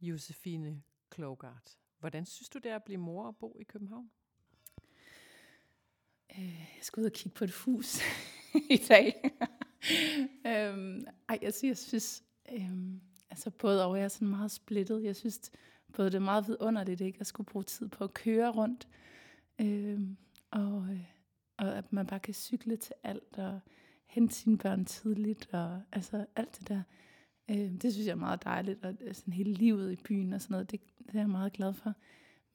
Josefine Klogart, hvordan synes du det er at blive mor og bo i København? Øh, jeg skal ud og kigge på et hus i dag. øhm, ej, jeg, jeg synes, øhm, altså både og jeg er sådan meget splittet. Jeg synes både det er meget vidunderligt, ikke? At skulle bruge tid på at køre rundt. Øhm, og, øh, og at man bare kan cykle til alt, og hente sine børn tidligt, og altså alt det der. Øh, det synes jeg er meget dejligt, og sådan hele livet i byen og sådan noget, det, det er jeg meget glad for.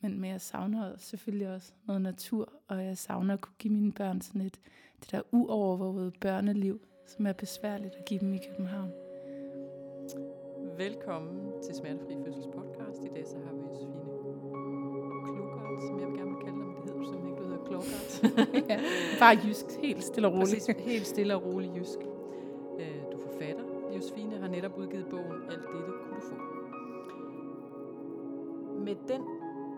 Men, men jeg savner selvfølgelig også noget natur, og jeg savner at kunne give mine børn sådan et, det der uovervågede børneliv, som er besværligt at give dem i København. Velkommen til Smertefri Fødsels podcast. I dag så har vi Josefine Klogart, som jeg vil gerne vil kalde dem. Det hedder du simpelthen ikke, du hedder Klogart. ja, bare jysk, helt stille og roligt. Præcis, helt stille og roligt jysk netop udgivet bogen Alt dette kunne du få. Med den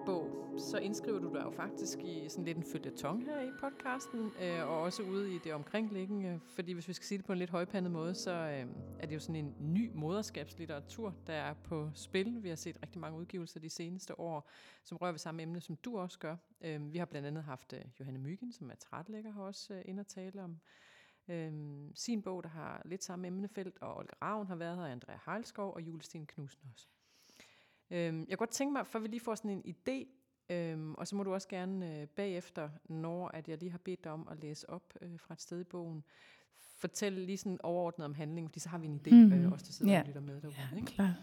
bog, så indskriver du dig jo faktisk i sådan lidt en følgetong her i podcasten, øh, og også ude i det omkringliggende, fordi hvis vi skal sige det på en lidt højpandet måde, så øh, er det jo sådan en ny moderskabslitteratur, der er på spil. Vi har set rigtig mange udgivelser de seneste år, som rører ved samme emne, som du også gør. Øh, vi har blandt andet haft øh, Johanne Myggen, som er trætlægger, har også øh, ind at tale om Øhm, sin bog, der har lidt samme emnefelt, og Olga Ravn har været her, Andrea Heilskov og Julesten Knudsen også. Øhm, jeg kunne godt tænke mig, for vi lige får sådan en idé, øhm, og så må du også gerne øh, bagefter, når at jeg lige har bedt dig om at læse op øh, fra et sted i bogen, fortælle lige sådan overordnet om handlingen, fordi så har vi en idé, mm. øh, også der sidder yeah. og lytter med derude. Ja, ikke? klar.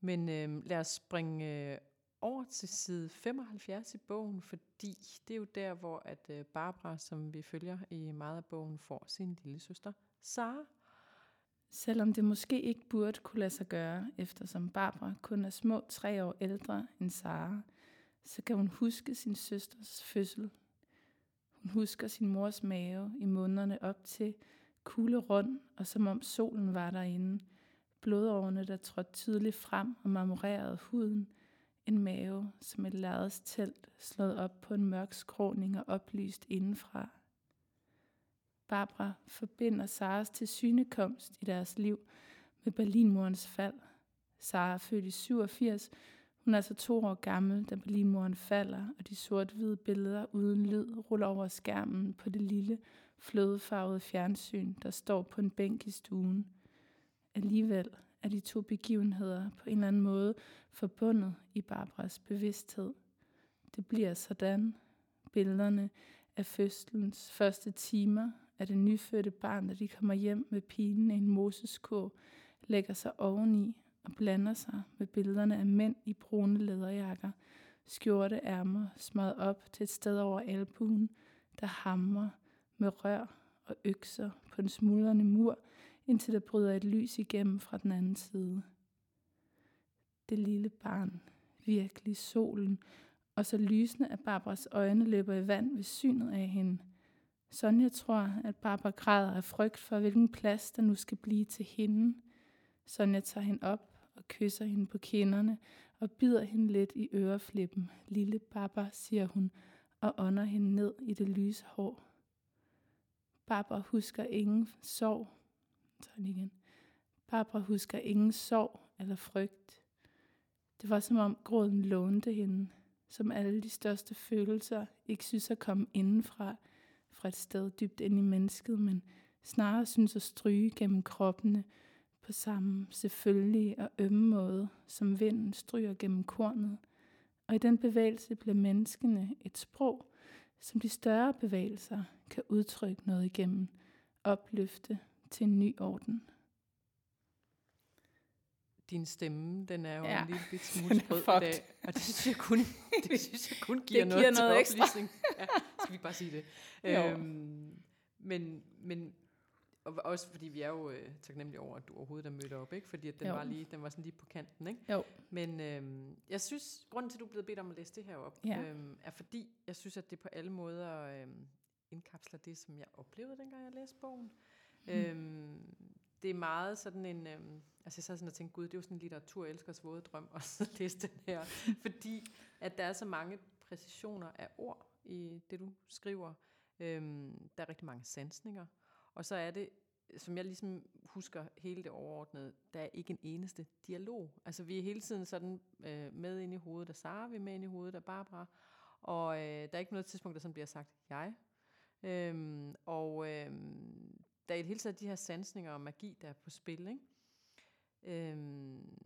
Men øh, lad os springe øh, over til side 75 i bogen, fordi det er jo der, hvor at øh, Barbara, som vi følger i meget af bogen, får sin lille søster Sara. Selvom det måske ikke burde kunne lade sig gøre, eftersom Barbara kun er små tre år ældre end Sara, så kan hun huske sin søsters fødsel. Hun husker sin mors mave i månederne op til, kugle rund, og som om solen var derinde. Blodårene, der trådte tydeligt frem og marmorerede huden. En mave som et lærreds telt, slået op på en mørk skråning og oplyst indenfra. Barbara forbinder Saras tilsynekomst i deres liv med Berlinmurens fald. Sara er født i 87. Hun er altså to år gammel, da Berlinmuren falder, og de sort-hvide billeder uden lyd ruller over skærmen på det lille, flødefarvede fjernsyn, der står på en bænk i stuen. Alligevel er de to begivenheder på en eller anden måde forbundet i Barbaras bevidsthed. Det bliver sådan. Billederne af fødselens første timer af det nyfødte barn, da de kommer hjem med pigen i en moseskurv, lægger sig oveni og blander sig med billederne af mænd i brune læderjakker, skjorte ærmer smadret op til et sted over albuen, der hamrer med rør og økser på den smuldrende mur, indtil der bryder et lys igennem fra den anden side. Det lille barn, virkelig solen, og så lysende at Barbaras øjne løber i vand ved synet af hende. Sonja tror, at Barbara græder af frygt for, hvilken plads der nu skal blive til hende. Sonja tager hende op og kysser hende på kinderne og bider hende lidt i øreflippen. Lille Barbara, siger hun, og ånder hende ned i det lyse hår. Barbara husker ingen sorg. Sådan igen. Barbara husker ingen sorg eller frygt. Det var som om gråden lånte hende, som alle de største følelser ikke synes at komme indenfra, fra et sted dybt ind i mennesket, men snarere synes at stryge gennem kroppene på samme selvfølgelige og ømme måde, som vinden stryger gennem kornet. Og i den bevægelse bliver menneskene et sprog, som de større bevægelser kan udtrykke noget igennem, opløfte til en ny orden. Din stemme, den er jo Ja. en lille bit smule sprød i dag, og det synes jeg kun, det synes jeg kun giver, Det noget, giver til noget ekstra. oplysning. Ja, skal vi bare sige det? Jo. Øhm, men, men og også fordi vi er jo øh, taknemmelige over, at du overhovedet er mødt op, ikke? Fordi at den, Jo. var lige, den var sådan lige på kanten, ikke? Jo. Men øhm, jeg synes, grunden til, at du er blevet bedt om at læse det her op, Ja. øhm, er fordi, jeg synes, at det på alle måder øhm, indkapsler det, som jeg oplevede, dengang jeg læste bogen. Mm. Øhm, det er meget sådan en... Øhm, altså jeg sad sådan og tænkte, gud, det er jo sådan en litteraturelskers våde drøm, og så læse den her. fordi at der er så mange præcisioner af ord i det, du skriver. Øhm, der er rigtig mange sansninger. Og så er det som jeg ligesom husker hele det overordnede, der er ikke en eneste dialog. Altså vi er hele tiden sådan øh, med ind i hovedet af Sara, vi er med ind i hovedet af Barbara, og øh, der er ikke noget tidspunkt, der sådan bliver sagt jeg. Øhm, og øh, der er i det hele taget de her sansninger og magi, der er på spil. Ikke? Øhm,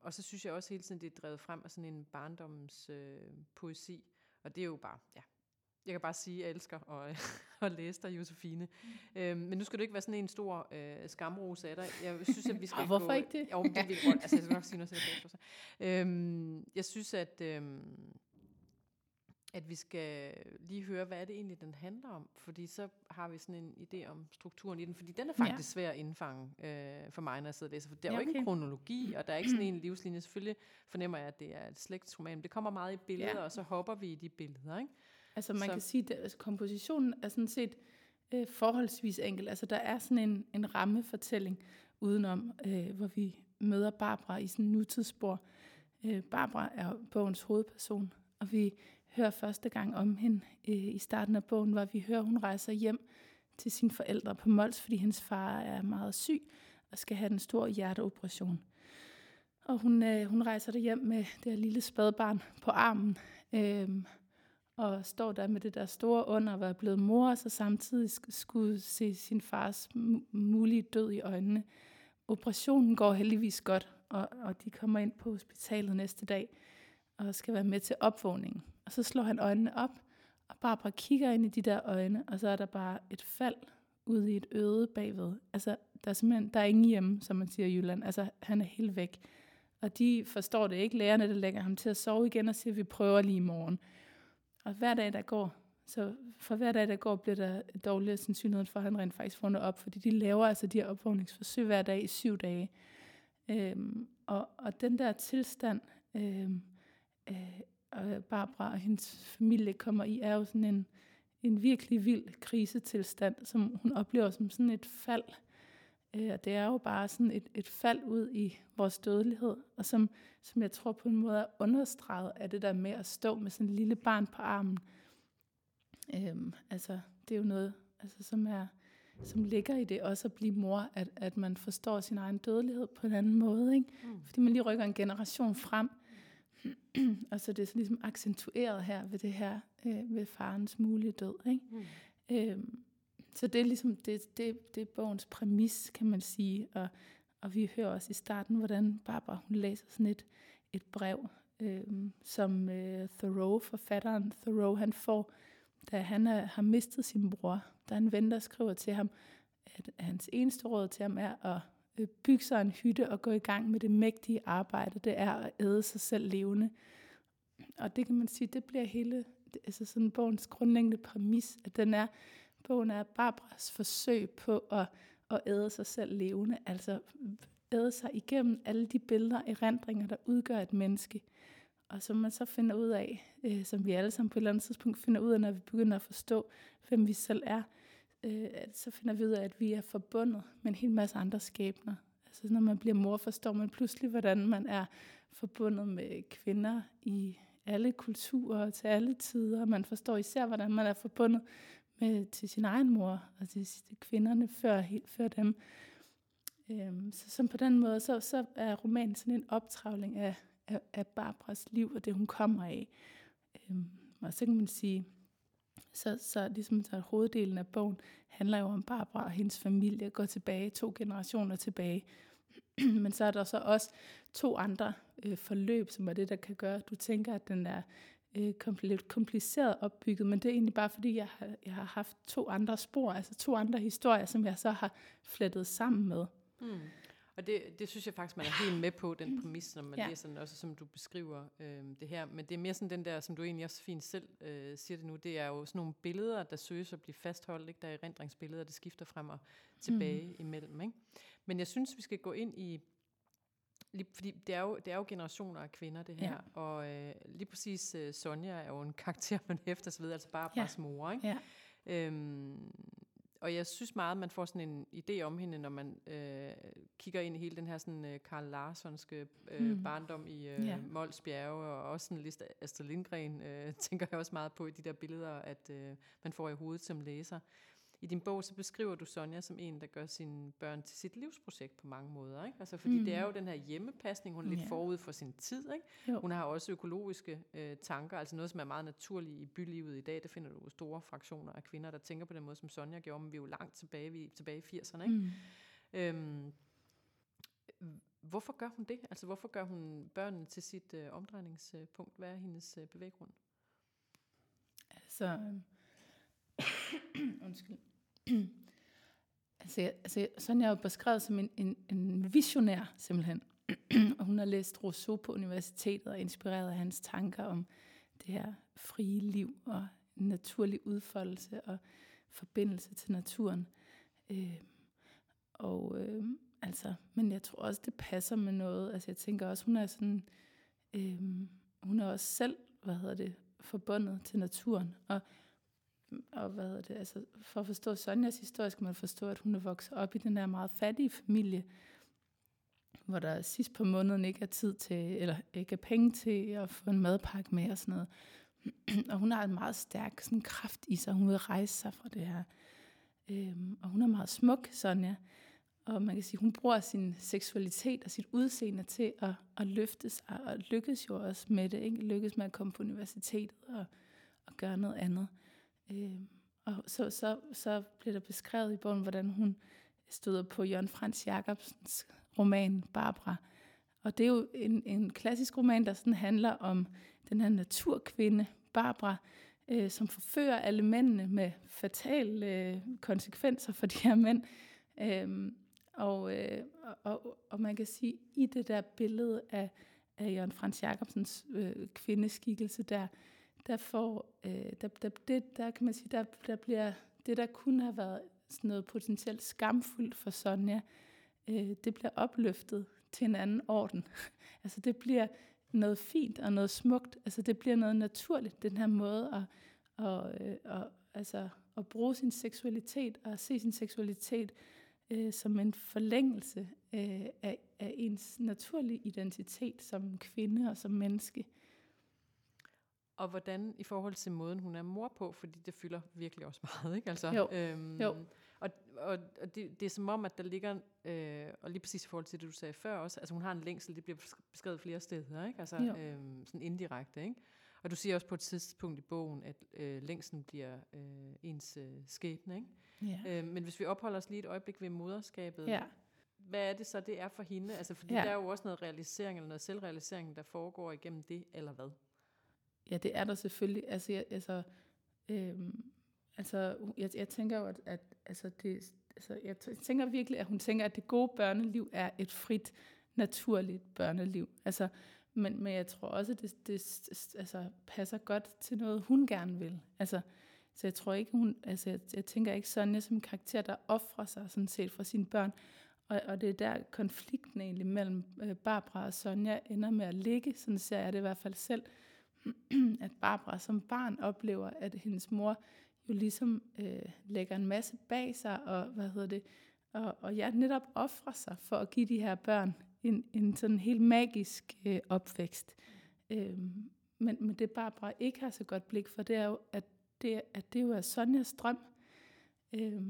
og så synes jeg også hele tiden, det er drevet frem af sådan en barndommens øh, poesi. Og det er jo bare, ja, jeg kan bare sige, at jeg elsker at, at læse dig, Josefine. Mm. Øhm, men nu skal du ikke være sådan en stor øh, skamrose af dig. Jeg synes, at vi skal hvorfor gå, ikke det? Jo, det vil godt. Altså, jeg skal nok sige noget til det. Øhm, jeg synes, at... Øhm, at vi skal lige høre, hvad er det egentlig, den handler om? Fordi så har vi sådan en idé om strukturen i den, fordi den er faktisk ja. svær at indfange øh, for mig, når jeg sidder og læser, for der er ja, okay. jo ikke en kronologi, og der er ikke sådan en livslinje. Selvfølgelig fornemmer jeg, at det er et slægtsroman, men det kommer meget i billeder, ja. og så hopper vi i de billeder, ikke? Altså man så. kan sige, at altså, kompositionen er sådan set øh, forholdsvis enkel. Altså der er sådan en, en rammefortælling udenom, øh, hvor vi møder Barbara i sådan en nutidsspor. Øh, Barbara er bogens hovedperson, og vi hører første gang om hende øh, i starten af bogen, hvor vi hører, hun rejser hjem til sine forældre på Mols, fordi hendes far er meget syg og skal have en stor hjerteoperation. Og hun, øh, hun rejser der hjem med det her lille spædbarn på armen, øh, og står der med det der store under, var blevet mor, og så samtidig skulle se sin fars mulige død i øjnene. Operationen går heldigvis godt, og, og de kommer ind på hospitalet næste dag og skal være med til opvågningen. Og så slår han øjnene op, og Barbara kigger ind i de der øjne, og så er der bare et fald ude i et øde bagved. Altså, der er simpelthen, der er ingen hjemme, som man siger i Jylland. Altså, han er helt væk. Og de forstår det ikke. Lærerne, der lægger ham til at sove igen og siger, at vi prøver lige i morgen. Og hver dag, der går, så for hver dag, der går, bliver der dårligere sandsynlighed for, at han rent faktisk vågner op, fordi de laver altså de her opvågningsforsøg hver dag i syv dage. Øhm, og, og den der tilstand, øhm, øh, og Barbara og hendes familie kommer i, er jo sådan en, en virkelig vild krisetilstand, som hun oplever som sådan et fald. Øh, og det er jo bare sådan et, et fald ud i vores dødelighed, og som, som jeg tror på en måde er understreget af det der med at stå med sådan et lille barn på armen. Øhm, altså, det er jo noget, altså, som, er, som ligger i det også at blive mor, at, at man forstår sin egen dødelighed på en anden måde. Ikke? Mm. Fordi man lige rykker en generation frem, og så det er så ligesom accentueret her ved det her, øh, ved farens mulige død. Ikke? Mm. Øhm, så det er ligesom, det, det, det er bogens præmis, kan man sige, og, og vi hører også i starten, hvordan Barbara hun læser sådan et, et brev, øh, som øh, Thoreau, forfatteren Thoreau, han får, da han er, har mistet sin bror. Der er en ven, der skriver til ham, at hans eneste råd til ham er at Øh, bygge sig en hytte og gå i gang med det mægtige arbejde, det er at æde sig selv levende. Og det kan man sige, det bliver hele, altså sådan bogens grundlæggende præmis, at den er, bogen er Barbaras forsøg på at, at æde sig selv levende, altså æde sig igennem alle de billeder og erindringer, der udgør et menneske. Og som man så finder ud af, øh, som vi alle sammen på et eller andet tidspunkt finder ud af, når vi begynder at forstå, hvem vi selv er, øh, øh, så finder vi ud af, at vi er forbundet med en hel masse andre skæbner. Altså når man bliver mor, forstår man pludselig, hvordan man er forbundet med kvinder i alle kulturer og til alle tider. Man forstår især, hvordan man er forbundet med, til sin egen mor og til, til kvinderne før, helt før dem. Øhm, så som på den måde, så, så er romanen sådan en optravling af, af, af Barbaras liv og det, hun kommer af. Øhm, og så kan man sige, så, så ligesom så hoveddelen af bogen handler jo om Barbara og hendes familie, går tilbage to generationer tilbage. Men så er der så også to andre øh, forløb, som er det, der kan gøre, at du tænker, at den er øh, lidt kompliceret opbygget, men det er egentlig bare fordi, jeg har, jeg har haft to andre spor, altså to andre historier, som jeg så har flettet sammen med. Mm. Og det, det synes jeg faktisk, man er helt med på, den præmis, når man ja. læser den, også som du beskriver øh, det her. Men det er mere sådan den der, som du egentlig også fint selv øh, siger det nu, det er jo sådan nogle billeder, der søges at blive fastholdt. Ikke? Der er erindringsbilleder, der skifter frem og tilbage mm. imellem. Ikke? Men jeg synes, vi skal gå ind i Lige, fordi det er, jo, det er jo generationer af kvinder, det her. Ja. Og øh, lige præcis øh, Sonja er jo en karakter, man hæfter sig ved, altså bare ja. mor. Ikke? Ja. Øhm, og jeg synes meget, man får sådan en idé om hende, når man øh, kigger ind i hele den her sådan øh, Karl Larssonske øh, mm. barndom i øh, ja. Mols Bjerge, og også sådan lidt Astrid Lindgren, øh, tænker jeg også meget på i de der billeder, at øh, man får i hovedet som læser. I din bog, så beskriver du Sonja som en, der gør sine børn til sit livsprojekt på mange måder. Ikke? Altså, fordi mm. det er jo den her hjemmepasning, hun er lidt yeah. forud for sin tid. Ikke? Jo. Hun har også økologiske øh, tanker, altså noget, som er meget naturligt i bylivet i dag. Det finder du store fraktioner af kvinder, der tænker på den måde, som Sonja gjorde, men vi er jo langt tilbage, vi tilbage i 80'erne. Ikke? Mm. Øhm, hvorfor gør hun det? Altså, hvorfor gør hun børnene til sit øh, omdrejningspunkt? Hvad er hendes øh, bevæggrund? Altså, undskyld. altså, altså, sådan jeg jo beskrevet som en, en, en visionær, simpelthen. og hun har læst Rousseau på universitetet og inspireret af hans tanker om det her frie liv og naturlig udfoldelse og forbindelse til naturen. Øh, og øh, altså, men jeg tror også, det passer med noget. Altså, jeg tænker også, hun er sådan, øh, hun er også selv, hvad hedder det, forbundet til naturen. Og, og hvad hedder det, altså, for at forstå Sonjas historie, skal man forstå, at hun er vokset op i den her meget fattige familie, hvor der sidst på måneden ikke er tid til, eller ikke er penge til at få en madpakke med og sådan noget. og hun har en meget stærk sådan, kraft i sig. Hun vil rejse sig fra det her. Øhm, og hun er meget smuk, Sonja. Og man kan sige, hun bruger sin seksualitet og sit udseende til at, at løfte sig, og lykkes jo også med det. Ikke? Lykkes med at komme på universitetet og, og gøre noget andet. Øh, og så, så, så bliver der beskrevet i bogen, hvordan hun støder på Jørgen Frans Jacobsens roman Barbara. Og det er jo en, en klassisk roman, der sådan handler om den her naturkvinde, Barbara, øh, som forfører alle mændene med fatale øh, konsekvenser for de her mænd. Øh, og, øh, og, og man kan sige, i det der billede af, af Jørgen Frans Jacobsens øh, kvindeskikkelse der, der får, øh, der, der, det, der kan man sige, der, der bliver det, der kunne have været sådan noget potentielt skamfuldt for Sonja, øh, det bliver opløftet til en anden orden. altså det bliver noget fint og noget smukt. Altså det bliver noget naturligt, den her måde at, og, øh, og, altså, at bruge sin seksualitet og se sin seksualitet øh, som en forlængelse øh, af, af ens naturlige identitet som kvinde og som menneske. Og hvordan i forhold til måden, hun er mor på, fordi det fylder virkelig også meget, ikke? Altså, jo. Øhm, jo. Og, og, og det, det er som om, at der ligger, øh, og lige præcis i forhold til det, du sagde før også, altså hun har en længsel, det bliver beskrevet flere steder, ikke? Altså øhm, sådan indirekte, ikke? Og du siger også på et tidspunkt i bogen, at øh, længslen bliver øh, ens øh, skæbne, ikke? Ja. Øh, men hvis vi opholder os lige et øjeblik ved moderskabet, ja. hvad er det så, det er for hende? Altså, fordi ja. der er jo også noget realisering, eller noget selvrealisering, der foregår igennem det, eller hvad? Ja, det er der selvfølgelig. Altså, jeg, altså, øhm, altså jeg, jeg tænker jo, at, at altså, det, altså, jeg tænker virkelig, at hun tænker, at det gode børneliv er et frit, naturligt børneliv. Altså, men, men jeg tror også, at det, det altså, passer godt til noget, hun gerne vil. Altså, så jeg tror ikke, hun, altså jeg, jeg tænker ikke Sonja som en karakter, der offrer sig sådan set for sine børn. Og, og det er der konflikten egentlig mellem øh, Barbara og Sonja ender med at ligge, sådan ser jeg det i hvert fald selv, at Barbara som barn oplever, at hendes mor jo ligesom øh, lægger en masse bag sig, og hvad hedder det, og, og jeg netop offrer sig for at give de her børn en, en sådan helt magisk øh, opvækst. Øh, men, men det Barbara ikke har så godt blik for, det er jo, at det, at det jo er Sonjas drøm. Øh,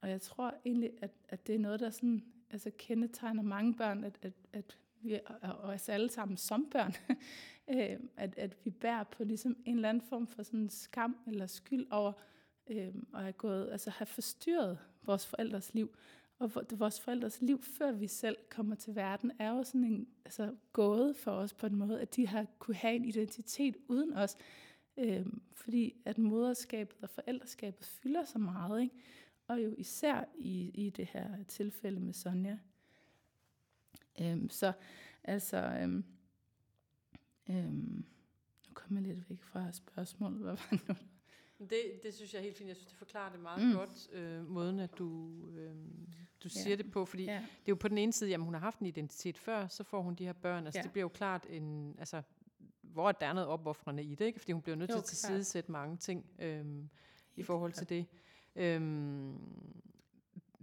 og jeg tror egentlig, at, at det er noget, der sådan, altså kendetegner mange børn, at, at, at vi, er os alle sammen som børn, øh, at, at vi bærer på ligesom en eller anden form for sådan skam eller skyld over øh, at have gået, altså have forstyrret vores forældres liv. Og vores forældres liv, før vi selv kommer til verden, er jo sådan en altså, gåde for os på en måde, at de har kunne have en identitet uden os. Øh, fordi at moderskabet og forældreskabet fylder så meget. Ikke? Og jo især i, i det her tilfælde med Sonja. Øhm, så altså... øhm, Øhm, nu kommer jeg lidt væk fra spørgsmålet. Hvad var det nu? Det, det synes jeg er helt fint. Jeg synes, det forklarer det meget mm. godt, øh, måden at du, øh, du siger ja. det på. Fordi ja. det er jo på den ene side, jamen hun har haft en identitet før, så får hun de her børn. Altså ja. det bliver jo klart en, altså, hvor der er noget opoffrende i det, ikke? Fordi hun bliver nødt jo, til at tilsidesætte mange ting øh, i forhold til det. Øh,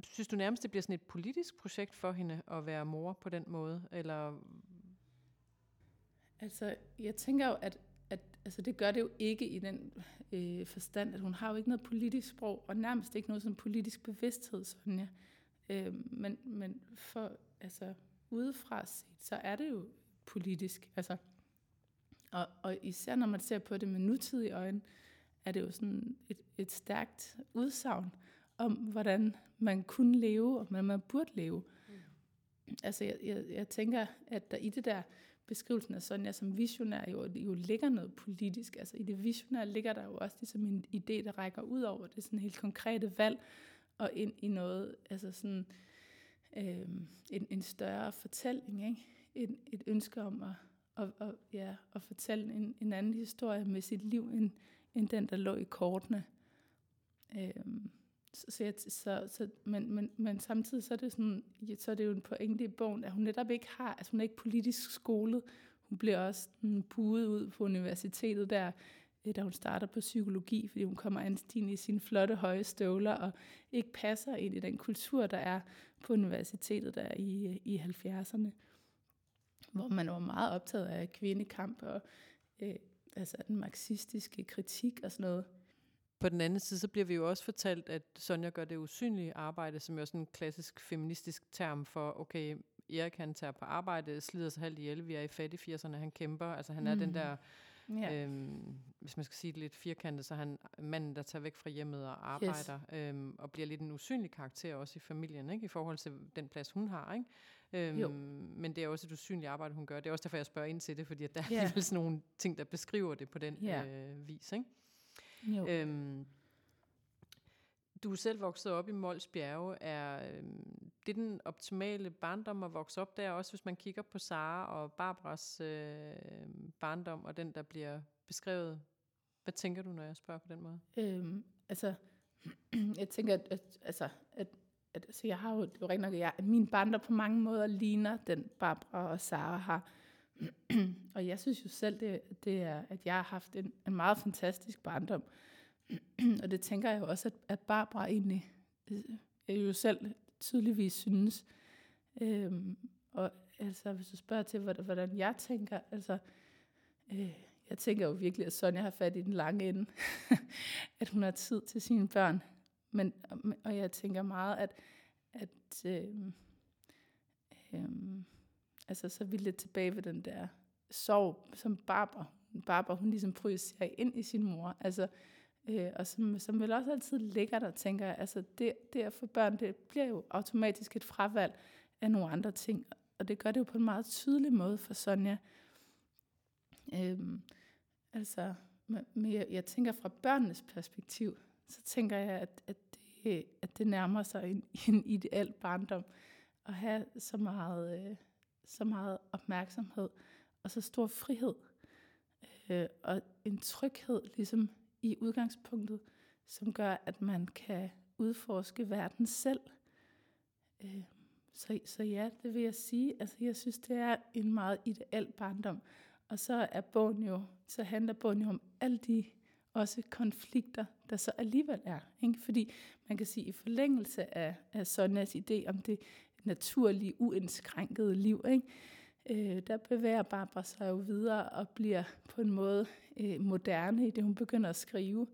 synes du nærmest, det bliver sådan et politisk projekt for hende at være mor på den måde? Eller Altså, jeg tænker jo, at, at altså det gør det jo ikke i den øh, forstand, at hun har jo ikke noget politisk sprog, og nærmest ikke noget sådan politisk bevidsthed, Sonja. Øh, men, men for, altså, udefra set, så er det jo politisk. Altså, og, og især når man ser på det med nutidige øjne, er det jo sådan et, et stærkt udsagn om, hvordan man kunne leve, og hvordan man burde leve. Mm. Altså, jeg, jeg, jeg tænker, at der i det der beskrivelsen af Sonja som visionær jo, jo ligger noget politisk. Altså i det visionære ligger der jo også ligesom en idé, der rækker ud over det sådan helt konkrete valg, og ind i noget, altså sådan øh, en, en større fortælling, ikke? En, et ønske om at, at, at, ja, at fortælle en, en anden historie med sit liv, end, end den, der lå i kortene. Øh, så, så, jeg, så, så, men, men, men samtidig så er, det sådan, så er det jo en pointe i bogen, at hun netop ikke har, altså hun er ikke politisk skolet. Hun bliver også mm, pudet ud på universitetet der, øh, da hun starter på psykologi, fordi hun kommer anstigende i sine flotte høje støvler og ikke passer ind i den kultur, der er på universitetet der i, i 70'erne, hvor man var meget optaget af kvindekamp og øh, altså den marxistiske kritik og sådan noget. På den anden side, så bliver vi jo også fortalt, at Sonja gør det usynlige arbejde, som er sådan en klassisk feministisk term for, okay, Erik han tager på arbejde, slider sig halvt ihjel, vi er i fattig 80'erne, han kæmper, altså han er mm. den der, ja. øhm, hvis man skal sige det lidt firkantet, så han manden, der tager væk fra hjemmet og arbejder, yes. øhm, og bliver lidt en usynlig karakter også i familien, ikke? i forhold til den plads, hun har. Ikke? Øhm, jo. Men det er også et usynligt arbejde, hun gør. Det er også derfor, jeg spørger ind til det, fordi at der yeah. er sådan nogle ting, der beskriver det på den yeah. øh, vis. Ikke? Jo. Øhm, du er selv vokset op i Mols Bjerge. Er øhm, det den optimale barndom at vokse op der, også hvis man kigger på Sara og Barbaras øh, barndom, og den, der bliver beskrevet? Hvad tænker du, når jeg spørger på den måde? Øhm, altså, jeg tænker, at, at, altså, at, at altså, jeg har jo, det er jo nok, at, jeg, at min barndom på mange måder ligner den Barbara og Sara har og jeg synes jo selv, det, det er, at jeg har haft en, en meget fantastisk barndom. og det tænker jeg jo også, at, at Barbara egentlig jeg jo selv tydeligvis synes. Øhm, og altså, hvis du spørger til, hvordan jeg tænker, altså, øh, jeg tænker jo virkelig, at Sonja har fat i den lange ende, at hun har tid til sine børn. Men, og jeg tænker meget, at, at øh, øh, altså så vi lidt tilbage ved den der sorg, som Barbara, Barbara hun ligesom projicerer ind i sin mor. Altså, øh, og som, som vel også altid ligger der, tænker jeg, altså det, det at få børn, det bliver jo automatisk et fravalg af nogle andre ting. Og det gør det jo på en meget tydelig måde for Sonja. Øhm, altså, men jeg, jeg tænker fra børnenes perspektiv, så tænker jeg, at, at, det, at det nærmer sig en, en ideel barndom at have så meget, øh, så meget opmærksomhed og så stor frihed øh, og en tryghed ligesom i udgangspunktet, som gør, at man kan udforske verden selv. Øh, så, så ja, det vil jeg sige. Altså, jeg synes, det er en meget ideel barndom. Og så er bogen jo, så handler bogen jo om alle de også konflikter, der så alligevel er. Ikke? Fordi man kan sige, i forlængelse af, af Sonjas idé om det naturlige, uindskrænkede liv, ikke? Øh, der bevæger Barbara sig jo videre og bliver på en måde øh, moderne i det, hun begynder at skrive.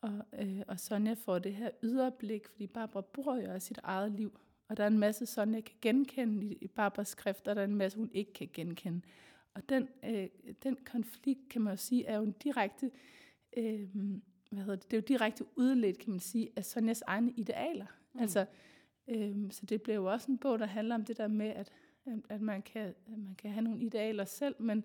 Og, øh, og Sonja får det her yderblik, fordi Barbara bor jo af sit eget liv. Og der er en masse, Sonja kan genkende i, Barbaras skrift, og der er en masse, hun ikke kan genkende. Og den, øh, den konflikt, kan man jo sige, er jo en direkte, øh, hvad hedder det, det er jo direkte udledt, kan man sige, af Sonjas egne idealer. Mm. Altså, øh, så det bliver jo også en bog, der handler om det der med, at, at man, kan, at man kan have nogle idealer selv, men,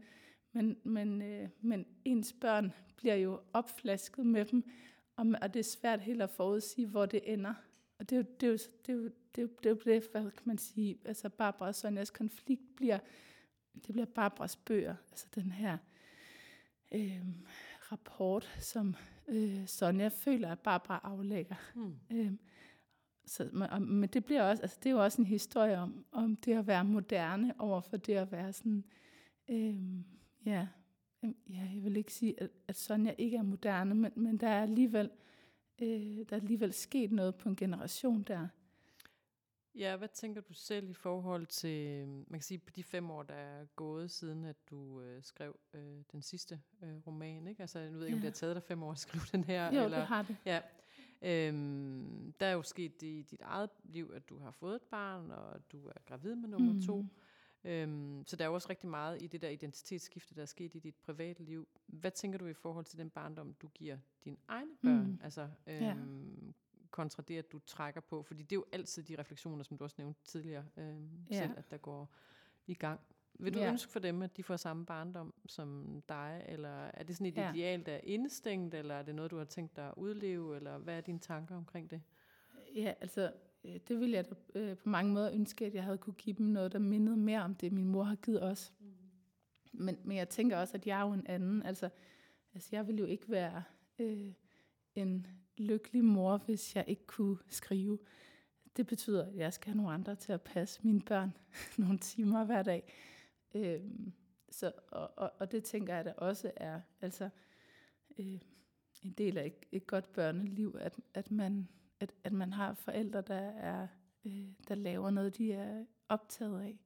men, men, øh, men ens børn bliver jo opflasket med dem, og, og det er svært helt at forudsige, hvor det ender. Og det er jo det, er jo, det, er jo, det, er jo, det, er jo det hvad kan man sige, altså Barbara og Sonjas konflikt bliver, det bliver Barbaras bøger, altså den her øh, rapport, som øh, Sonja føler, at Barbara aflægger. Mm. Øh, så, men det bliver også, altså det er jo også en historie om, om det at være moderne over for det at være sådan, øh, ja, øh, ja, jeg vil ikke sige, at, at Sonja ikke er moderne, men, men der er alligevel, øh, der er alligevel sket noget på en generation der. Ja, hvad tænker du selv i forhold til, man kan sige, på de fem år, der er gået siden, at du øh, skrev øh, den sidste øh, roman, ikke? Altså, nu ved jeg ikke, om det har taget dig fem år at skrive den her. Jo, eller, det har det. Ja. Øhm, der er jo sket i dit eget liv, at du har fået et barn, og du er gravid med nummer mm. to. Øhm, så der er jo også rigtig meget i det der identitetsskifte, der er sket i dit private liv. Hvad tænker du i forhold til den barndom, du giver dine egne børn? Mm. Altså, øhm, ja. kontra det, at du trækker på? Fordi det er jo altid de refleksioner, som du også nævnte tidligere øhm, ja. selv, at der går i gang. Vil du ja. ønske for dem, at de får samme barndom som dig, eller er det sådan et ja. ideal, der er indestængt, eller er det noget, du har tænkt dig at udleve, eller hvad er dine tanker omkring det? Ja, altså Øh, det ville jeg da øh, på mange måder ønske, at jeg havde kunne give dem noget, der mindede mere om det, min mor har givet os. Mm. Men, men jeg tænker også, at jeg er jo en anden. Altså, altså jeg ville jo ikke være øh, en lykkelig mor, hvis jeg ikke kunne skrive. Det betyder, at jeg skal have nogle andre til at passe mine børn nogle timer hver dag. Øhm, så, og, og, og det tænker jeg da også er altså, øh, en del af et, et godt børneliv, at, at man at, at man har forældre, der, er, øh, der laver noget, de er optaget af.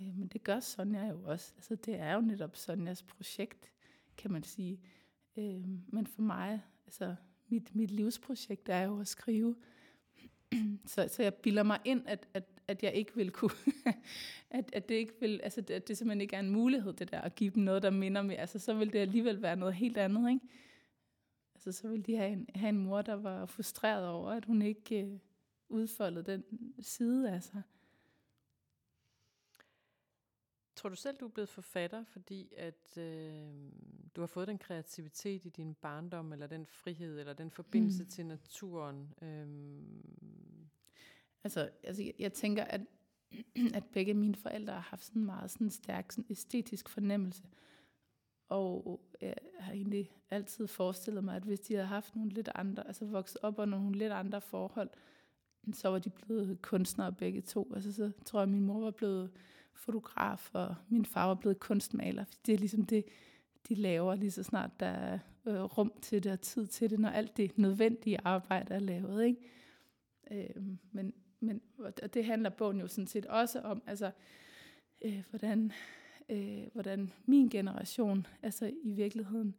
Øh, men det gør Sonja jo også. Altså, det er jo netop Sonjas projekt, kan man sige. Øh, men for mig, altså mit, mit livsprojekt er jo at skrive. så, så jeg bilder mig ind, at, at, at jeg ikke vil kunne, at, at det ikke vil, altså at det simpelthen ikke er en mulighed, det der, at give dem noget, der minder mig. Altså så vil det alligevel være noget helt andet, ikke? Altså, så ville de have en, have en mor, der var frustreret over, at hun ikke øh, udfoldede den side af sig. Tror du selv, du er blevet forfatter, fordi at øh, du har fået den kreativitet i din barndom, eller den frihed, eller den forbindelse hmm. til naturen? Øh. Altså, altså jeg, jeg tænker, at, at begge mine forældre har haft sådan en meget sådan stærk sådan æstetisk fornemmelse. Og øh, jeg har egentlig altid forestillet mig, at hvis de havde haft nogle lidt andre, altså vokset op under nogle lidt andre forhold, så var de blevet kunstnere begge to. Altså så tror jeg, at min mor var blevet fotograf, og min far var blevet kunstmaler. Det er ligesom det, de laver lige så snart der er øh, rum til det og tid til det, når alt det nødvendige arbejde er lavet. Ikke? Øh, men, men og det handler bogen jo sådan set også om, altså øh, hvordan øh, hvordan min generation, altså i virkeligheden,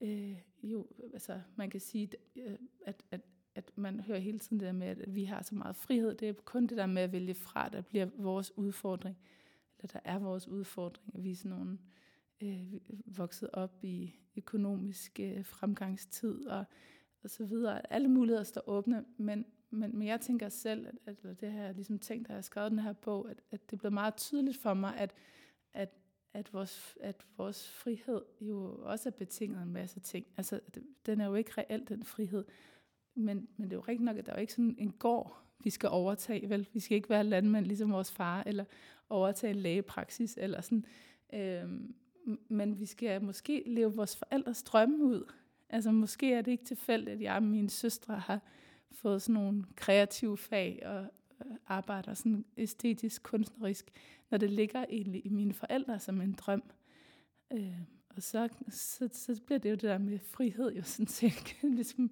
øh, jo, altså man kan sige, øh, at, at, at man hører hele tiden det der med, at vi har så meget frihed. Det er kun det der med at vælge fra, der bliver vores udfordring, eller der er vores udfordring, at vi er sådan nogle øh, vokset op i økonomisk øh, fremgangstid og, og så videre. Alle muligheder står åbne, men, men, men jeg tænker selv, at, at det har jeg ligesom tænkt, da jeg skrev den her bog, at, at det blev meget tydeligt for mig, at, at at vores, at vores frihed jo også er betinget en masse ting. Altså, den er jo ikke reelt, den frihed. Men, men det er jo rigtigt nok, at der er jo ikke sådan en gård, vi skal overtage, vel? Vi skal ikke være landmænd ligesom vores far, eller overtage en lægepraksis, eller sådan. Øhm, men vi skal måske leve vores forældres drømme ud. Altså, måske er det ikke tilfældigt, at jeg og mine søstre har fået sådan nogle kreative fag, og, øh, arbejder sådan æstetisk, kunstnerisk, når det ligger egentlig i mine forældre som en drøm. Øh, og så, så, så bliver det jo det der med frihed jo sådan set. ligesom,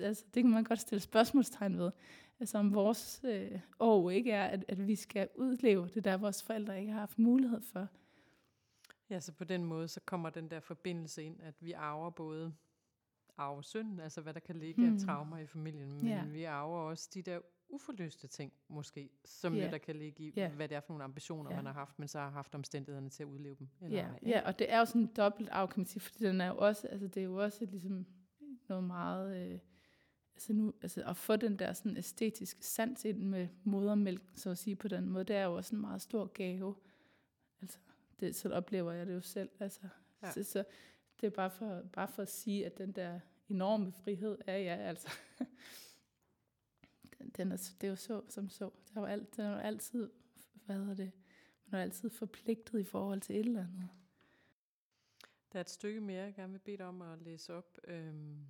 altså, det kan man godt stille spørgsmålstegn ved. Altså om vores øh, år ikke er, at, at vi skal udleve det der, vores forældre ikke har haft mulighed for. Ja, så på den måde, så kommer den der forbindelse ind, at vi arver både arve synd, altså hvad der kan ligge hmm. af traumer i familien, men ja. vi arver også de der uforløste ting, måske, som yeah. der kan ligge i, yeah. hvad det er for nogle ambitioner, yeah. man har haft, men så har haft omstændighederne til at udleve dem. Eller ja, yeah. ja, og det er jo sådan en dobbelt af, kan man sige, fordi den er jo også, altså det er jo også ligesom noget meget, øh, altså nu, altså at få den der sådan æstetiske sans ind med modermælk, så at sige på den måde, det er jo også en meget stor gave. Altså, det, så oplever jeg det jo selv, altså. Ja. Så, så det er bare for, bare for at sige, at den der enorme frihed er ja, altså den er, det er jo så som så. Det er jo alt, den er jo altid, hvad hedder det, man er altid forpligtet i forhold til et eller andet. Der er et stykke mere, jeg gerne vil bede dig om at læse op, øhm,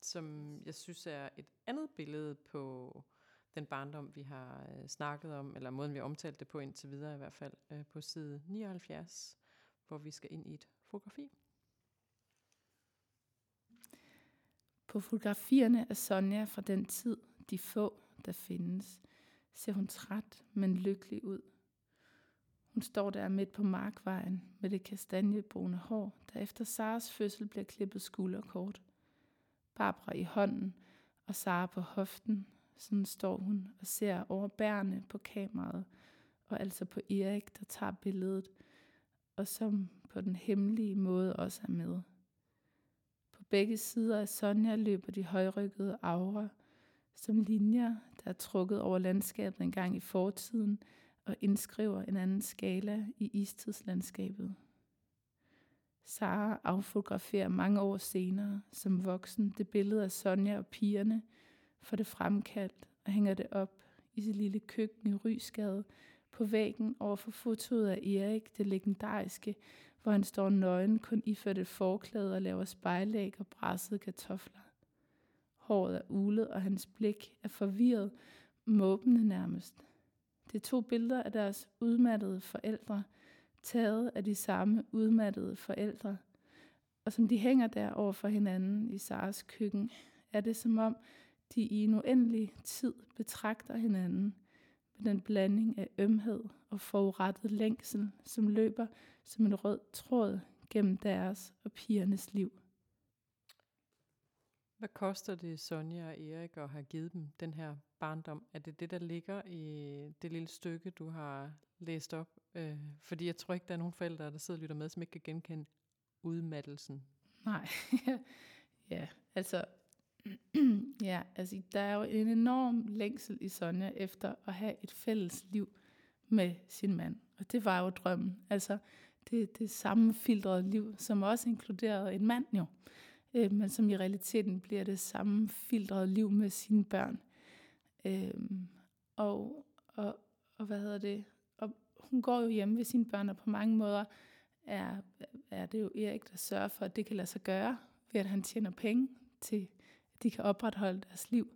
som jeg synes er et andet billede på den barndom, vi har øh, snakket om, eller måden, vi har omtalt det på indtil videre i hvert fald, øh, på side 79, hvor vi skal ind i et fotografi. På fotografierne af Sonja fra den tid, de få, der findes, ser hun træt, men lykkelig ud. Hun står der midt på markvejen med det kastanjebrune hår, der efter Saras fødsel bliver klippet skulderkort. Barbara i hånden og Sara på hoften. Sådan står hun og ser over bærene på kameraet, og altså på Erik, der tager billedet, og som på den hemmelige måde også er med. Begge sider af Sonja løber de højrykkede aura, som linjer, der er trukket over landskabet en gang i fortiden, og indskriver en anden skala i istidslandskabet. Sara affotograferer mange år senere som voksen det billede af Sonja og pigerne, for det fremkaldt og hænger det op i sit lille køkken i Rysgade på væggen over for fotoet af Erik, det legendariske, hvor han står nøgen, kun iført et forklæde og laver spejlæg og brassede kartofler. Håret er ulet, og hans blik er forvirret, måbende nærmest. Det er to billeder af deres udmattede forældre, taget af de samme udmattede forældre. Og som de hænger der over for hinanden i Saras køkken, er det som om, de i en uendelig tid betragter hinanden med den blanding af ømhed og forurettet længsel, som løber som en rød tråd gennem deres og pigernes liv. Hvad koster det Sonja og Erik at have givet dem den her barndom? Er det det, der ligger i det lille stykke, du har læst op? Øh, fordi jeg tror ikke, der er nogen forældre, der sidder og lytter med, som ikke kan genkende udmattelsen. Nej, ja, altså, ja, altså, der er jo en enorm længsel i Sonja efter at have et fælles liv med sin mand. Og det var jo drømmen. Altså, det, det sammenfiltrede liv, som også inkluderede en mand jo øh, men som i realiteten bliver det samme filtrede liv med sine børn. Øh, og, og, og hvad hedder det? Og hun går jo hjemme ved sine børn, og på mange måder er, er det jo Erik, der sørger for, at det kan lade sig gøre, ved at han tjener penge til, de kan opretholde deres liv.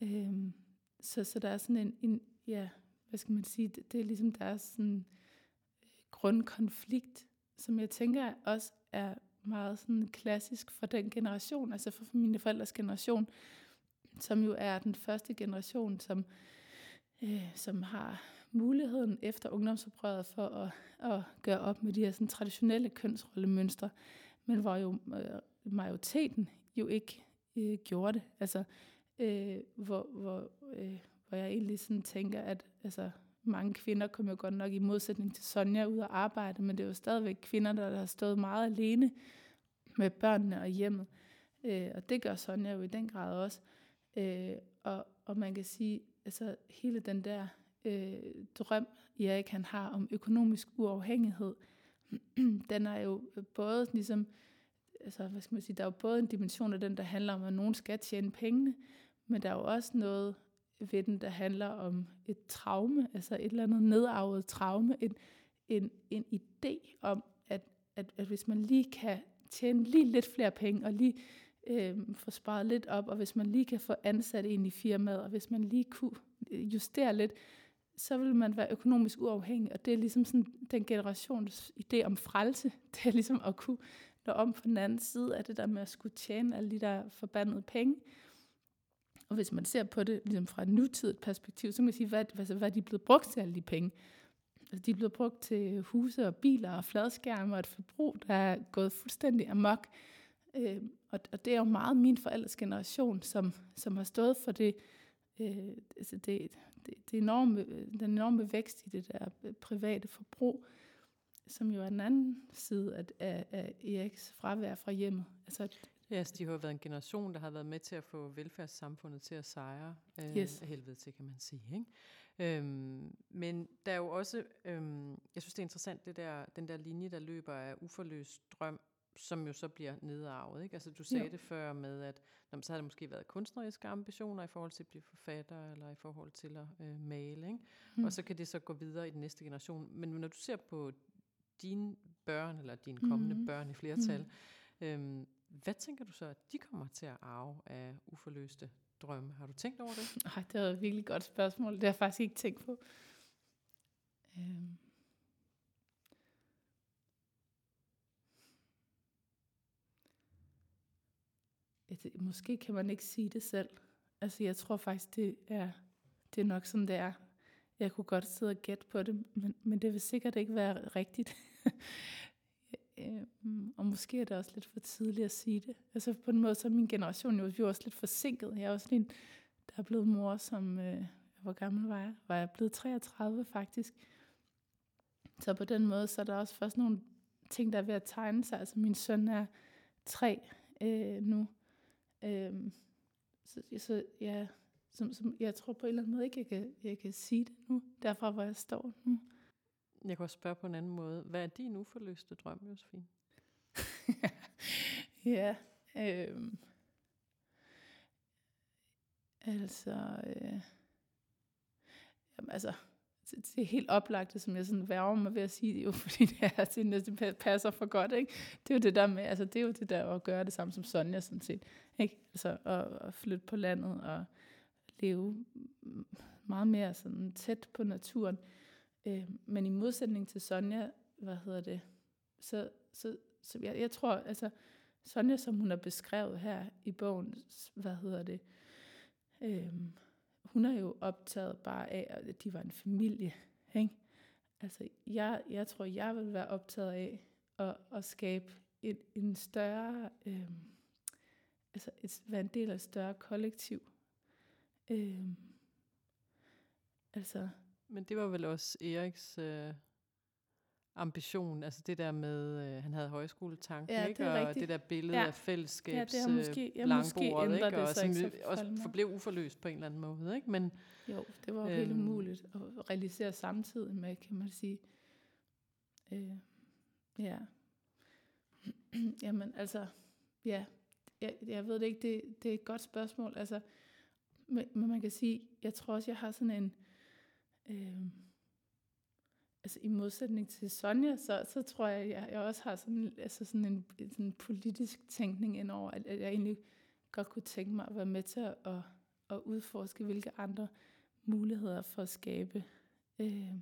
Øhm, så, så der er sådan en, en, ja, hvad skal man sige, det, det er ligesom deres sådan, øh, grundkonflikt, som jeg tænker også er meget sådan klassisk for den generation, altså for mine forældres generation, som jo er den første generation, som, øh, som har muligheden efter ungdomsoprøret for at, at gøre op med de her sådan, traditionelle kønsrollemønstre, men hvor jo øh, majoriteten jo ikke øh, gjorde det. Altså, øh, hvor, hvor, øh, hvor jeg egentlig sådan tænker, at altså, mange kvinder kom jo godt nok i modsætning til Sonja ud og arbejde, men det er jo stadigvæk kvinder, der har stået meget alene med børnene og hjemmet. Øh, og det gør Sonja jo i den grad også. Øh, og, og man kan sige, altså hele den der øh, drøm, Erik han har om økonomisk uafhængighed, den er jo både ligesom, altså hvad skal man sige, der er jo både en dimension af den, der handler om, at nogen skal tjene pengene, men der er jo også noget ved den, der handler om et traume, altså et eller andet nedarvet traume, en, en, en idé om, at, at, at hvis man lige kan tjene lige lidt flere penge, og lige øh, få sparet lidt op, og hvis man lige kan få ansat en i firmaet, og hvis man lige kunne øh, justere lidt, så vil man være økonomisk uafhængig, og det er ligesom sådan den generations idé om frelse, det er ligesom at kunne der om på den anden side af det der med at skulle tjene alle de der forbandede penge, og hvis man ser på det ligesom fra et nutidigt perspektiv, så kan man sige, hvad, altså, hvad er de blevet brugt til alle de penge? Altså, de er blevet brugt til huse og biler og fladskærme og et forbrug, der er gået fuldstændig amok. Øh, og, og det er jo meget min forældres generation, som, som har stået for det, øh, altså det, det, det enorme, den enorme vækst i det der private forbrug, som jo er den anden side af, af, af Eriks fravær fra hjemmet. Altså, Ja, altså, de har jo været en generation, der har været med til at få velfærdssamfundet til at sejre. Øh, Yes. Helvede til, kan man sige. Ikke? Øhm, men der er jo også, øhm, jeg synes det er interessant, det der, den der linje, der løber af uforløst drøm, som jo så bliver nedarvet. Ikke? Altså, du sagde Jo. det før med, at nå, men så har der måske været kunstneriske ambitioner i forhold til at blive forfatter, eller i forhold til at øh, male. Ikke? Mm. Og så kan det så gå videre i den næste generation. Men når du ser på dine børn, eller dine kommende Mhm. børn i flertal, øhm, hvad tænker du så, at de kommer til at arve af uforløste drømme? Har du tænkt over det? Ej, det var et virkelig godt spørgsmål. Det har jeg faktisk ikke tænkt på. Øhm. Det, måske kan man ikke sige det selv. Altså, jeg tror faktisk, det er det er nok sådan, det er. Jeg kunne godt sidde og gætte på det, men, men det vil sikkert ikke være rigtigt. Øhm, og måske er det også lidt for tidligt at sige det. Altså på en måde, så er min generation jo, vi er også lidt forsinket. Jeg er også en, der er blevet mor, som, øh, hvor gammel var jeg? Var jeg blevet 33 faktisk? Så på den måde, så er der også først nogle ting, der er ved at tegne sig. Altså min søn er tre øh, nu. Øh, så, så ja, som, som, jeg tror på en eller anden måde ikke, jeg kan, jeg kan sige det nu, derfra hvor jeg står nu. Jeg kan også spørge på en anden måde. Hvad er din uforløste drøm, Josefine? ja, øhm, altså, øh, jamen, altså, det, er helt oplagt, det, som jeg sådan værger mig ved at sige, det jo fordi det er, det, næsten passer for godt, ikke? Det er jo det der med, altså det er jo det der at gøre det samme som Sonja sådan set, ikke? Altså at, at flytte på landet og leve meget mere sådan tæt på naturen. Øh, Øh, men i modsætning til Sonja, hvad hedder det, så, så, så jeg, jeg tror, altså Sonja, som hun har beskrevet her i bogen, hvad hedder det, øh, hun er jo optaget bare af, at de var en familie. Ikke? Altså, jeg, jeg tror, jeg vil være optaget af at, at skabe en, en større, øh, altså et, være en del af et større kollektiv. Øh, altså, men det var vel også Eriks øh, ambition, altså det der med, øh, han havde højskoletanken, Ja, det ikke? er og rigtigt. det der billede Ja. af fællesskabs Ja, det har måske- ja, øh, måske ikke? det og ikke som så jo også forblev uforløst på en eller anden måde. Ikke? Men Jo, det var jo helt Øhm. umuligt at realisere samtidig med, kan man sige. Øh, ja. Jamen, altså, ja, jeg, jeg ved det ikke, det, det er et godt spørgsmål. Altså, men, men man kan sige, jeg tror også, jeg har sådan en, øh, altså i modsætning til Sonja, så, så tror jeg, jeg, jeg også har sådan, altså sådan en sådan en politisk tænkning indover, at, at jeg egentlig godt kunne tænke mig at være med til at, at, at udforske, hvilke andre muligheder for at skabe øh,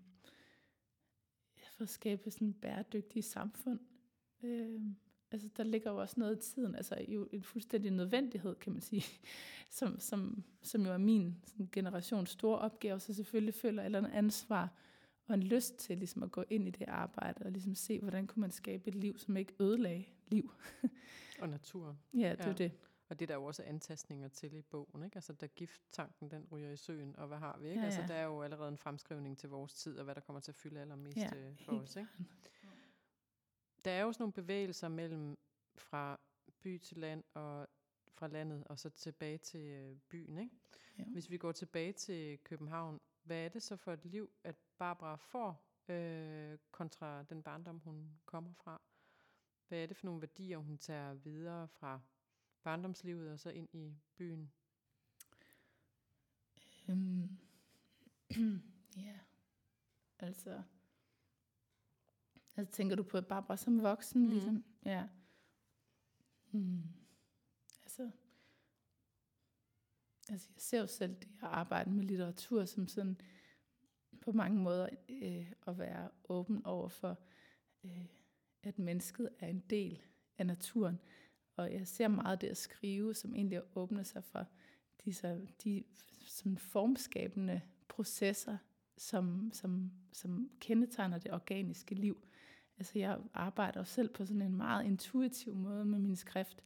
for at skabe sådan bæredygtige samfund. Øh, altså der ligger jo også noget i tiden, altså jo en fuldstændig nødvendighed, kan man sige, som, som, som jo er min sådan, generations store opgave, så selvfølgelig føler jeg et eller andet ansvar og en lyst til ligesom at gå ind i det arbejde og ligesom se, hvordan kunne man skabe et liv, som ikke ødelagde liv. og naturen. Ja, det er Ja. det. Og det er der jo også antastninger til i bogen, ikke? Altså, da gifttanken, den ryger i søen, og hvad har vi, ikke? Ja, Altså, ja. der er jo allerede en fremskrivning til vores tid, og hvad der kommer til at fylde allermest Ja, øh, for os, ikke? Der er jo sådan nogle bevægelser mellem fra by til land, og fra landet, og så tilbage til øh, byen, ikke? Jo. Hvis vi går tilbage til København, hvad er det så for et liv, at Barbara får, øh, kontra den barndom, hun kommer fra? Hvad er det for nogle værdier, hun tager videre fra barndomslivet og så ind i byen? Øhm, ja, altså, altså tænker du på Barbara som voksen, mm. ligesom? Ja. Mm. Altså, altså, jeg ser jo selv det at arbejde med litteratur som sådan på mange måder øh, at være åben over for, øh, at mennesket er en del af naturen. Og jeg ser meget det at skrive, som egentlig åbner sig for de, så, de sådan formskabende processer, som, som, som kendetegner det organiske liv. Altså jeg arbejder selv på sådan en meget intuitiv måde med min skrift,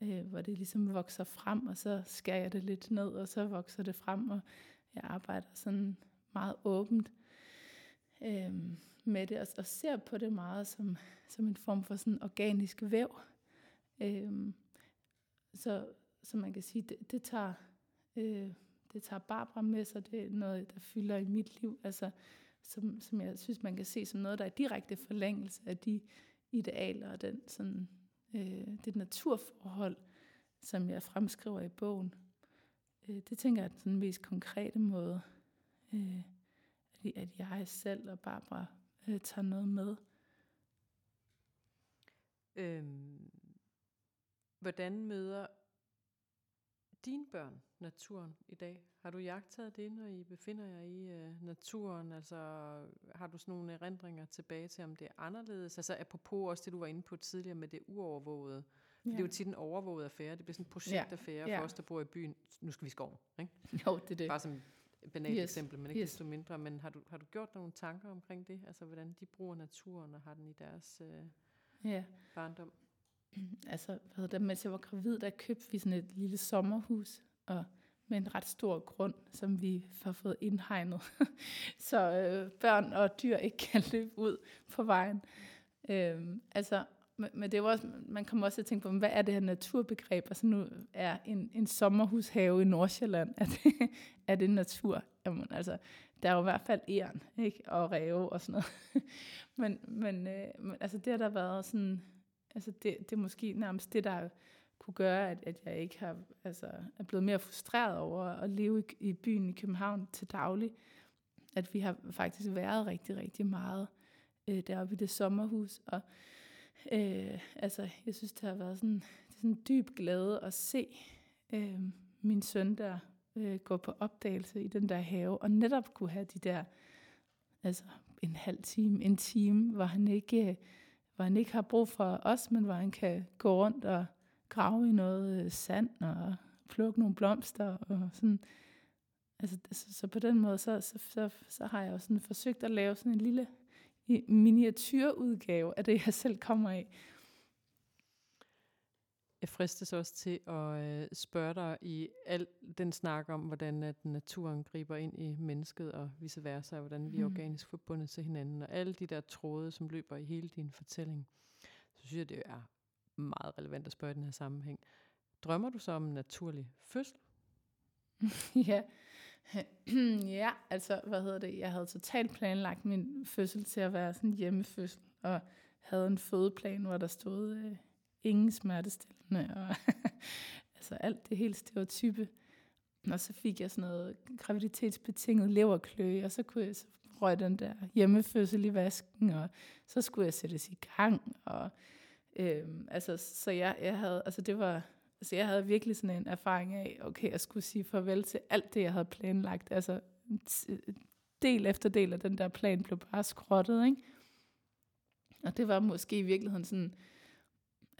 øh, hvor det ligesom vokser frem, og så skærer jeg det lidt ned, og så vokser det frem, og jeg arbejder sådan meget åbent øh, med det, og, og ser på det meget som, som en form for sådan organisk væv. Øh, så, så man kan sige, det, det tager øh, det tager Barbara med sig, det er noget, der fylder i mit liv, altså som, som jeg synes, man kan se som noget, der er direkte forlængelse af de idealer og den, sådan, øh, det naturforhold, som jeg fremskriver i bogen. Øh, det tænker jeg er den mest konkrete måde, øh, at, at jeg selv og Barbara øh, tager noget med. Øhm, hvordan møder dine børn naturen i dag? Har du jagtet det, når I befinder jer i øh, naturen? Altså, har du sådan nogle erindringer tilbage til, om det er anderledes? Altså, apropos også det, du var inde på tidligere med det uovervågede. Ja. Det er jo tit en overvåget affære. Det bliver sådan en projektaffære ja. Ja. for os, der bor i byen. Nu skal vi i skoven, ikke? Jo, det er det. Bare som et banalt Yes, eksempel, men ikke yes. desto mindre. Men har du, har du gjort nogle tanker omkring det? Altså, hvordan de bruger naturen, og har den i deres øh, Ja, barndom? altså, hvad hedder det, mens jeg var gravid, der købte vi sådan et lille sommerhus, og med en ret stor grund, som vi har fået indhegnet, så øh, børn og dyr ikke kan løbe ud på vejen. Øh, altså, men, men det var også, man kommer også til at tænke på, hvad er det her naturbegreb? Altså nu er en, en sommerhushave i Nordsjælland, er det, er det natur? Jamen altså, der er jo i hvert fald æren, ikke? Og ræve og sådan noget. men, men, øh, men altså det har der været sådan, altså det, det er måske nærmest det, der kunne gøre, at, at jeg ikke har, altså, er blevet mere frustreret over at leve i, i byen i København til daglig. At vi har faktisk været rigtig, rigtig meget øh, deroppe i det sommerhus. Og øh, altså, jeg synes, det har været sådan, det er sådan en dyb glæde at se øh, min søn der øh, gå på opdagelse i den der have, og netop kunne have de der, altså en halv time, en time, hvor han ikke, øh, hvor han ikke har brug for os, men hvor han kan gå rundt og grave i noget øh, sand og plukke nogle blomster og sådan. Altså, så, så på den måde, så, så, så, så har jeg jo sådan forsøgt at lave sådan en lille miniatyrudgave af det, jeg selv kommer af. Jeg fristes også til at øh, spørge dig i al den snak om, hvordan at naturen griber ind i mennesket og vice versa, og hvordan vi er Mhm. organisk forbundet til hinanden, og alle de der tråde, som løber i hele din fortælling, så synes jeg, det er meget relevant at spørge i den her sammenhæng. Drømmer du så om en naturlig fødsel? ja. ja, altså, hvad hedder det? Jeg havde totalt planlagt min fødsel til at være sådan en hjemmefødsel, og havde en fødeplan, hvor der stod øh, ingen smertestillende, og altså alt det helt stereotype. Og så fik jeg sådan noget graviditetsbetinget leverkløe, og så kunne jeg så røg den der hjemmefødsel i vasken, og så skulle jeg sættes i gang, og øhm, altså, så jeg, jeg havde, altså det var, altså jeg havde virkelig sådan en erfaring af, okay, jeg skulle sige farvel til alt det, jeg havde planlagt. Altså del efter del af den der plan blev bare skrottet, ikke? Og det var måske i virkeligheden sådan,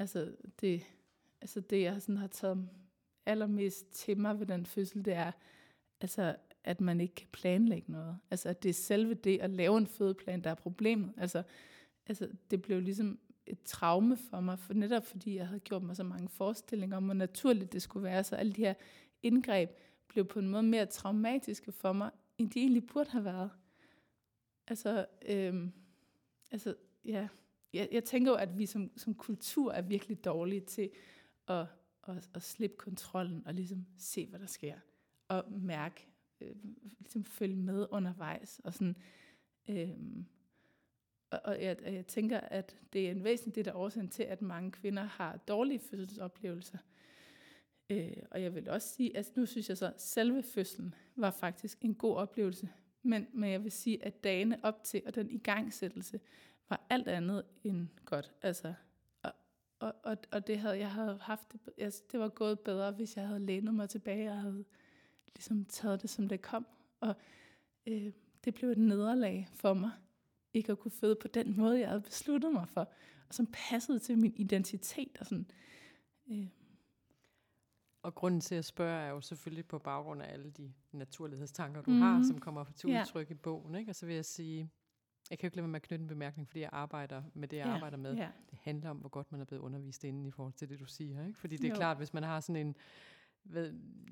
altså det, altså det jeg sådan har taget allermest til mig ved den fødsel, det er, altså at man ikke kan planlægge noget. Altså at det er selve det at lave en fødeplan, der er problemet. Altså, altså det blev ligesom et traume for mig, for netop fordi jeg havde gjort mig så mange forestillinger om, hvor naturligt det skulle være, så alle de her indgreb blev på en måde mere traumatiske for mig, end de egentlig burde have været. Altså, øhm, altså ja, jeg, jeg tænker jo, at vi som, som kultur er virkelig dårlige til at, at, at slippe kontrollen og ligesom se, hvad der sker, og mærke, øh, ligesom følge med undervejs, og sådan, øh, og, og jeg, jeg tænker, at det er en væsentlig del af årsagen til, at mange kvinder har dårlige fødselsoplevelser. Øh, og jeg vil også sige, at nu synes jeg så, at selve fødslen var faktisk en god oplevelse. Men, men jeg vil sige, at dagene op til og den igangsættelse var alt andet end godt. Altså, og, og, og, og det havde jeg havde haft det, altså, det var gået bedre, hvis jeg havde lænet mig tilbage og havde ligesom taget det, som det kom. Og øh, det blev et nederlag for mig, ikke at kunne føde på den måde, jeg havde besluttet mig for, og som passede til min identitet. Og sådan. Øh, Og grunden til at spørge er jo selvfølgelig på baggrund af alle de naturlighedstanker, du mm. har, som kommer til Ja. udtryk i bogen. Ikke? Og så vil jeg sige, jeg kan jo ikke lade være med at knytte en bemærkning, fordi jeg arbejder med det, jeg ja, arbejder med. Ja. Det handler om, hvor godt man er blevet undervist inden i forhold til det, du siger. Ikke? Fordi det er Jo. klart, hvis man har sådan en...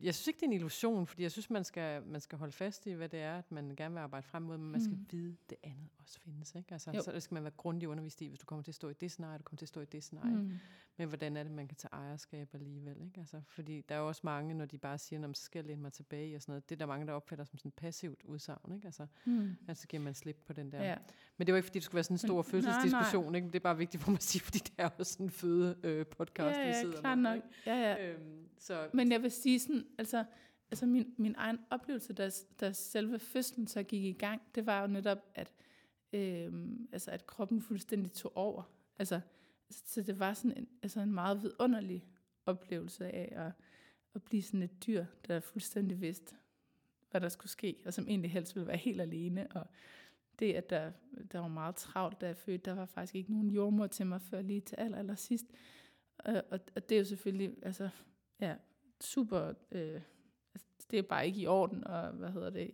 Jeg synes ikke, det er en illusion, fordi jeg synes, man skal, man skal holde fast i, hvad det er, at man gerne vil arbejde frem mod, men man skal Mm. vide, det andet også findes. Ikke? Altså, Jo. så skal man være grundig undervist i, hvis du kommer til at stå i det scenarie, du kommer til at stå i det scenarie. Mm. Men hvordan er det, man kan tage ejerskab alligevel? Ikke? Altså, fordi der er jo også mange, når de bare siger, så skal jeg læne mig tilbage og sådan noget. Det er der mange, der opfatter som sådan passivt udsagn. Ikke? Altså, Mm. altså giver man slip på den der. Ja. Men det var ikke, fordi det skulle være sådan en stor fødselsdiskussion. Ikke? Men det er bare vigtigt for mig at sige, fordi det er jo sådan en føde øh, podcast, ja, vi ja, sidder klart med. nok. Ja, ja. Øhm, så, Men jeg vil sige sådan, altså, altså min, min egen oplevelse, da, da selve fødslen så gik i gang, det var jo netop, at, øh, altså, at kroppen fuldstændig tog over. Altså, så det var sådan en, altså en meget vidunderlig oplevelse af at, at blive sådan et dyr, der fuldstændig vidste, hvad der skulle ske, og som egentlig helst ville være helt alene. Og det, at der, der var meget travlt, da jeg fødte, der var faktisk ikke nogen jordmor til mig før lige til aller, aller sidst. Og, og, og det er jo selvfølgelig, altså, ja, super, øh, altså, det er bare ikke i orden, og hvad hedder det?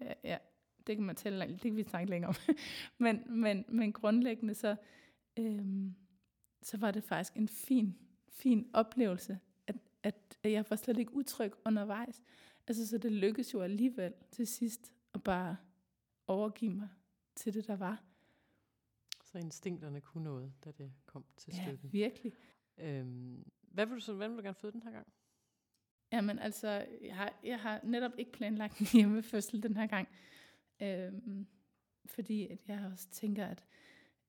Ja, ja det kan man tælle, det kan vi snakke længere om. men, men, men grundlæggende så, øhm, så var det faktisk en fin, fin oplevelse, at, at, at jeg var slet ikke utryg undervejs. Altså, så det lykkedes jo alligevel til sidst at bare overgive mig til det, der var. Så instinkterne kunne noget, da det kom til ja, stykket. virkelig. Øhm, hvad vil du så, hvad vil du gerne føde den her gang? Jamen altså, jeg har, jeg har netop ikke planlagt en hjemmefødsel den her gang. Øhm, fordi at jeg også tænker, at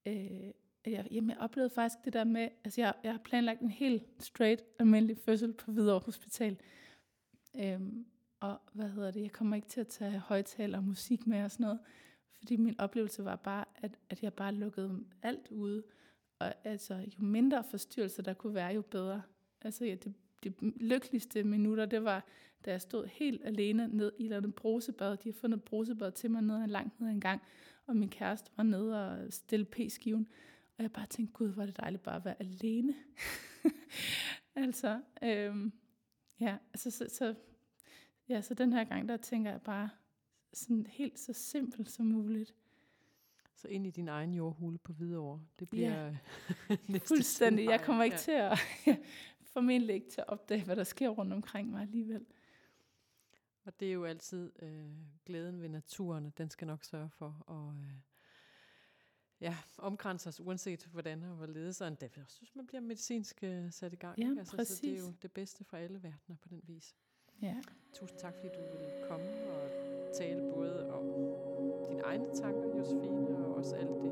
øh, jeg, jamen, jeg oplevede faktisk det der med, altså jeg, jeg har planlagt en helt straight, almindelig fødsel på Hvidovre Hospital. Øhm, og hvad hedder det, jeg kommer ikke til at tage højtaler og musik med og sådan noget, fordi min oplevelse var bare, at, at jeg bare lukkede alt ude. Og altså, jo mindre forstyrrelser der kunne være, jo bedre. Altså, ja, det, det lykkeligste minutter, det var, da jeg stod helt alene ned i et brusebad. De har fundet brusebad til mig ned, langt ned en gang, og min kæreste var nede og stille p-skiven. Og jeg bare tænkte, gud, hvor er det dejligt bare at være alene. altså, øhm, ja, altså, så, så, ja, så den her gang, der tænker jeg bare sådan helt så simpelt som muligt. Så ind i din egen jordhule på Hvidovre. Det bliver ja. Fuldstændig. Jeg kommer ikke ja. til at, formentlig ikke til at opdage, hvad der sker rundt omkring mig alligevel. Og det er jo altid øh, glæden ved naturen, den skal nok sørge for at øh, ja, omkranse os, uanset hvordan og hvorledes. Og jeg synes, man bliver medicinsk øh, sat i gang. Ja, ikke? Altså, præcis. Så det er jo det bedste fra alle verdener på den vis. Ja. Tusind tak, fordi du ville komme og tale både om dine egne tanker, Josefine, og også alt det